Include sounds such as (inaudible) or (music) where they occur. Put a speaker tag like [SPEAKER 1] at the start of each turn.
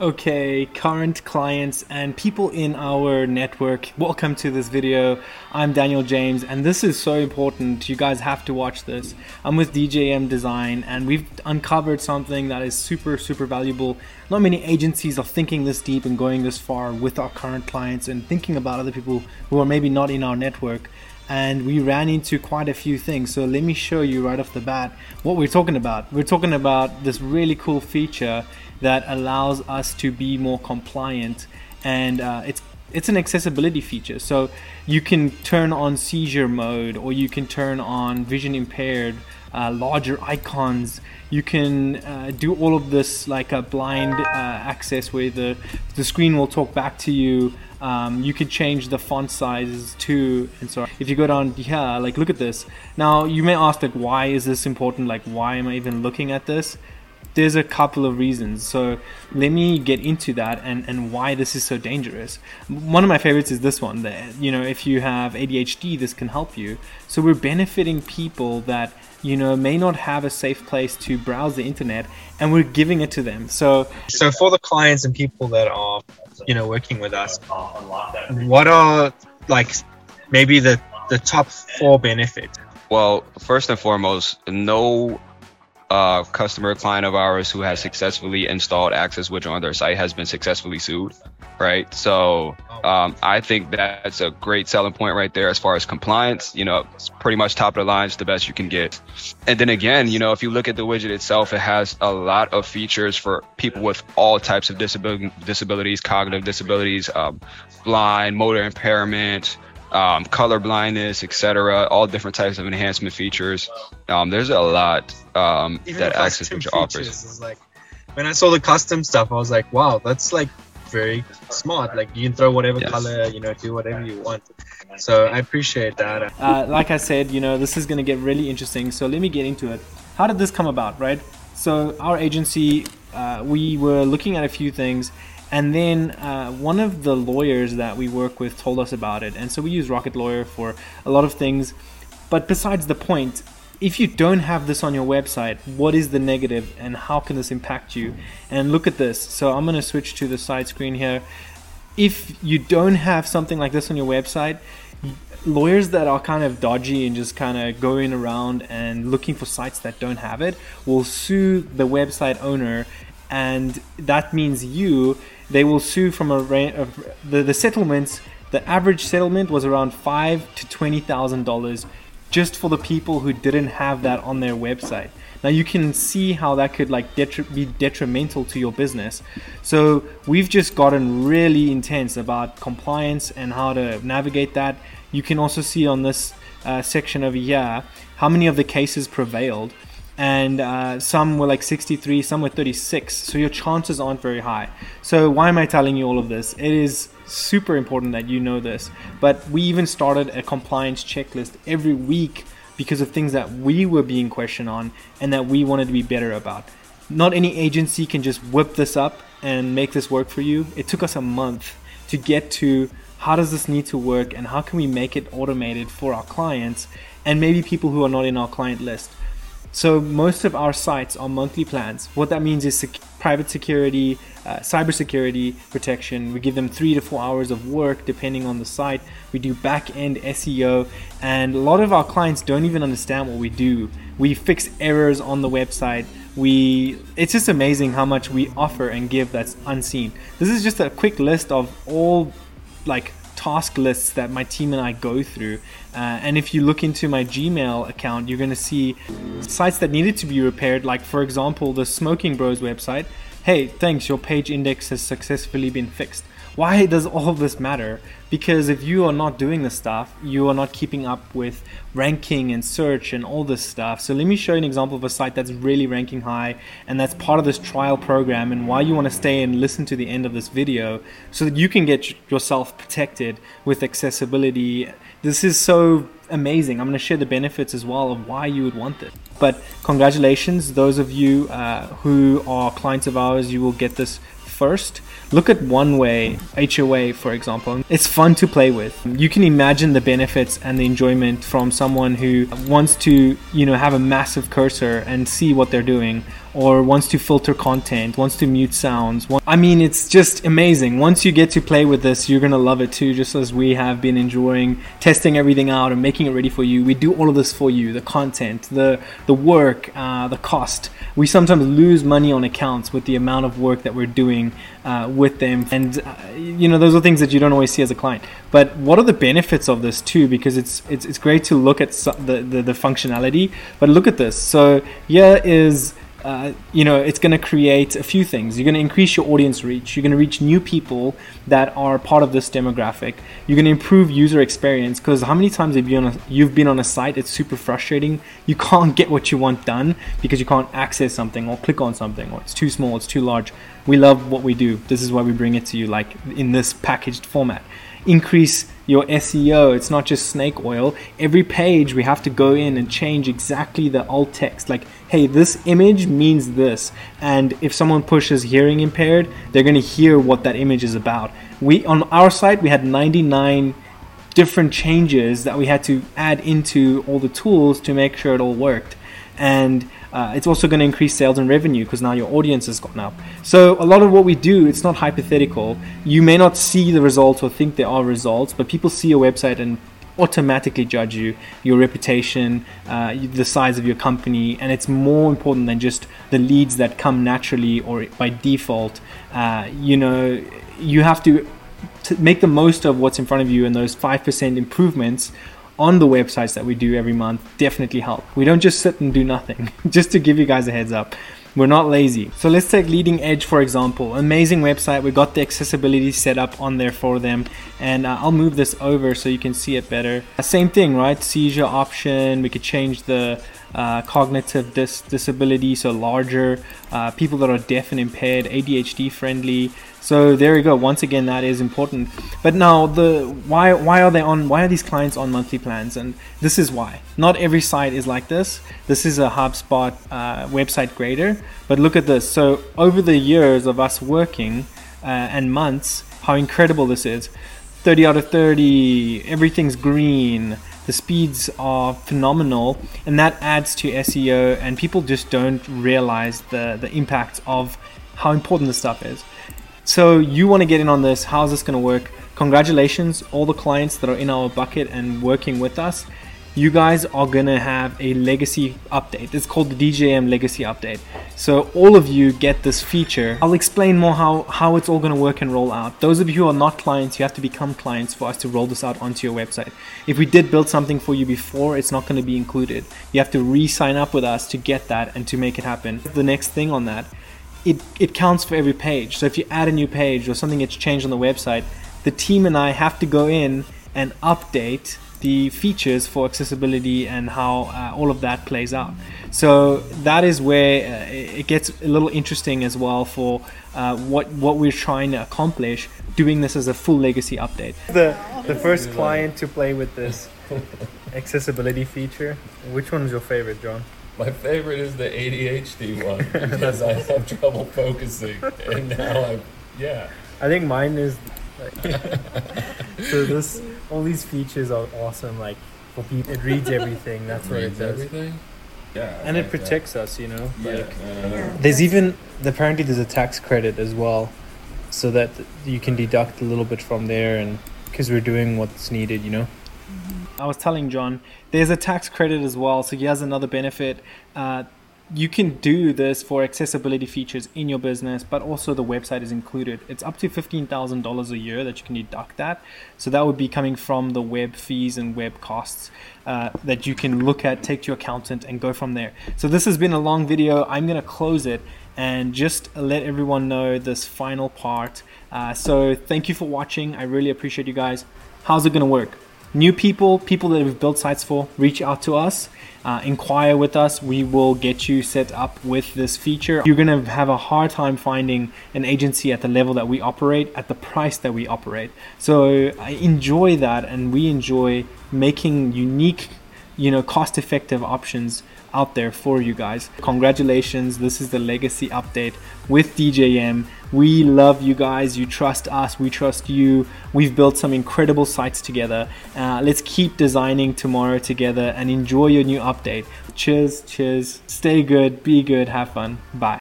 [SPEAKER 1] Okay, current clients and people in our network, welcome to this video. I'm Daniel James, and this is so important. You guys have to watch this. I'm with DJM Design, and we've uncovered something that is super, super valuable. Not many agencies are thinking this deep and going this far with our current clients and thinking about other people who are maybe not in our network and we ran into quite a few things. So let me show you right off the bat what we're talking about. We're talking about this really cool feature that allows us to be more compliant, and uh, it's it's an accessibility feature. So you can turn on seizure mode, or you can turn on vision impaired, uh, larger icons. You can uh, do all of this like a blind uh, access where the the screen will talk back to you. Um, you could change the font sizes too and so if you go down here like look at this now you may ask like why is this important like why am i even looking at this there's a couple of reasons. So let me get into that and, and why this is so dangerous. One of my favorites is this one that you know if you have adhd this can help you. So we're benefiting people that you know may not have a safe place to browse the internet and we're giving it to them. So
[SPEAKER 2] so for the clients and people that are you know working with us what are like maybe the the top four benefits?
[SPEAKER 3] Well first and foremost no uh, customer client of ours who has successfully installed access widget on their site has been successfully sued right? So um, i think that's a great selling point right there as far as compliance you know it's pretty much top of the line it's the best you can get. And then again you know if you look at the widget itself it has a lot of features for people with all types of disability, disabilities cognitive disabilities um, blind motor impairment um, color blindness, etc. All different types of enhancement features. Um, there's a lot um, that Access Feature offers.
[SPEAKER 2] Like, when I saw the custom stuff, I was like, wow, that's like very smart. Like you can throw whatever yes. color, you know, do whatever you want. So I appreciate that.
[SPEAKER 1] Uh, like I said, you know, this is going to get really interesting. So let me get into it. How did this come about, right? So our agency, uh, we were looking at a few things and then uh, one of the lawyers that we work with told us about it. And so we use Rocket Lawyer for a lot of things. But besides the point, if you don't have this on your website, what is the negative and how can this impact you? And look at this. So I'm going to switch to the side screen here. If you don't have something like this on your website, lawyers that are kind of dodgy and just kind of going around and looking for sites that don't have it will sue the website owner and that means you they will sue from a range of the, the settlements the average settlement was around five to twenty thousand dollars just for the people who didn't have that on their website. Now you can see how that could like detri- be detrimental to your business. So we've just gotten really intense about compliance and how to navigate that. You can also see on this uh, section over here how many of the cases prevailed and uh, some were like 63, some were 36. So your chances aren't very high. So why am I telling you all of this? It is super important that you know this. But we even started a compliance checklist every week because of things that we were being questioned on and that we wanted to be better about. Not any agency can just whip this up and make this work for you. It took us a month to get to how does this need to work and how can we make it automated for our clients and maybe people who are not in our client list. So most of our sites are monthly plans. What that means is sec- private security, uh, cybersecurity protection. We give them three to four hours of work depending on the site. We do back end SEO, and a lot of our clients don't even understand what we do. We fix errors on the website. We it's just amazing how much we offer and give that's unseen. This is just a quick list of all like task lists that my team and I go through. Uh, and if you look into my Gmail account, you're going to see sites that needed to be repaired, like, for example, the Smoking Bros website. Hey, thanks, your page index has successfully been fixed. Why does all this matter? Because if you are not doing this stuff, you are not keeping up with ranking and search and all this stuff. So let me show you an example of a site that's really ranking high and that's part of this trial program and why you want to stay and listen to the end of this video so that you can get yourself protected with accessibility. This is so amazing. I'm going to share the benefits as well of why you would want this. But congratulations, those of you uh, who are clients of ours, you will get this first. Look at One Way HOA, for example. It's fun to play with. You can imagine the benefits and the enjoyment from someone who wants to, you know, have a massive cursor and see what they're doing or wants to filter content, wants to mute sounds. I mean, it's just amazing. Once you get to play with this, you're gonna love it too, just as we have been enjoying testing everything out and making it ready for you. We do all of this for you: the content, the the work, uh, the cost. We sometimes lose money on accounts with the amount of work that we're doing uh, with them, and uh, you know those are things that you don't always see as a client. But what are the benefits of this too? Because it's it's, it's great to look at the, the the functionality, but look at this. So here is uh, you know, it's going to create a few things. You're going to increase your audience reach. You're going to reach new people that are part of this demographic. You're going to improve user experience because how many times have you on a, you've been on a site? It's super frustrating. You can't get what you want done because you can't access something or click on something or it's too small, it's too large. We love what we do. This is why we bring it to you, like in this packaged format. Increase your SEO. It's not just snake oil. Every page we have to go in and change exactly the alt text. Like, hey, this image means this. And if someone pushes hearing impaired, they're going to hear what that image is about. We on our site we had 99 different changes that we had to add into all the tools to make sure it all worked. And uh, it's also going to increase sales and revenue because now your audience has gone up. So a lot of what we do, it's not hypothetical. You may not see the results or think there are results, but people see your website and automatically judge you, your reputation, uh, the size of your company, and it's more important than just the leads that come naturally or by default. Uh, you know, you have to, to make the most of what's in front of you and those 5% improvements on the websites that we do every month definitely help. We don't just sit and do nothing, (laughs) just to give you guys a heads up. We're not lazy. So let's take Leading Edge for example. Amazing website. We got the accessibility set up on there for them. And uh, I'll move this over so you can see it better. Uh, same thing, right? Seizure option. We could change the uh, cognitive dis- disability, so larger, uh, people that are deaf and impaired, ADHD friendly. So there you go. Once again, that is important. But now the why why are they on why are these clients on monthly plans? And this is why. Not every site is like this. This is a HubSpot uh, website grader. But look at this. So over the years of us working uh, and months, how incredible this is. 30 out of 30. Everything's green the speeds are phenomenal and that adds to SEO and people just don't realize the the impact of how important this stuff is. So you want to get in on this, how's this going to work? Congratulations all the clients that are in our bucket and working with us you guys are gonna have a legacy update. It's called the DJM legacy update. So all of you get this feature. I'll explain more how, how it's all gonna work and roll out. Those of you who are not clients, you have to become clients for us to roll this out onto your website. If we did build something for you before, it's not gonna be included. You have to re-sign up with us to get that and to make it happen. The next thing on that, it, it counts for every page. So if you add a new page or something gets changed on the website, the team and I have to go in and update the features for accessibility and how uh, all of that plays out. So that is where uh, it gets a little interesting as well for uh, what what we're trying to accomplish. Doing this as a full legacy update. The the first client to play with this (laughs) accessibility feature. Which one is your favorite, John?
[SPEAKER 4] My favorite is the ADHD (laughs) one because I have trouble focusing, and now I yeah.
[SPEAKER 1] I think mine is (laughs) so this all these features are awesome. Like for people, it reads everything. That's what it does.
[SPEAKER 4] Everything. Yeah,
[SPEAKER 1] and it protects that. us. You know, yeah. like uh, there's even apparently there's a tax credit as well, so that you can deduct a little bit from there, and because we're doing what's needed. You know. I was telling John, there's a tax credit as well, so he has another benefit. Uh, you can do this for accessibility features in your business, but also the website is included. It's up to $15,000 a year that you can deduct that. So that would be coming from the web fees and web costs uh, that you can look at, take to your accountant, and go from there. So this has been a long video. I'm going to close it and just let everyone know this final part. Uh, so thank you for watching. I really appreciate you guys. How's it going to work? New people, people that we've built sites for, reach out to us uh, inquire with us. We will get you set up with this feature. You're going to have a hard time finding an agency at the level that we operate, at the price that we operate. So I enjoy that, and we enjoy making unique, you know, cost-effective options out there for you guys. Congratulations. This is the legacy update with DJM. We love you guys. You trust us. We trust you. We've built some incredible sites together. Uh, let's keep designing tomorrow together and enjoy your new update. Cheers, cheers. Stay good, be good, have fun. Bye.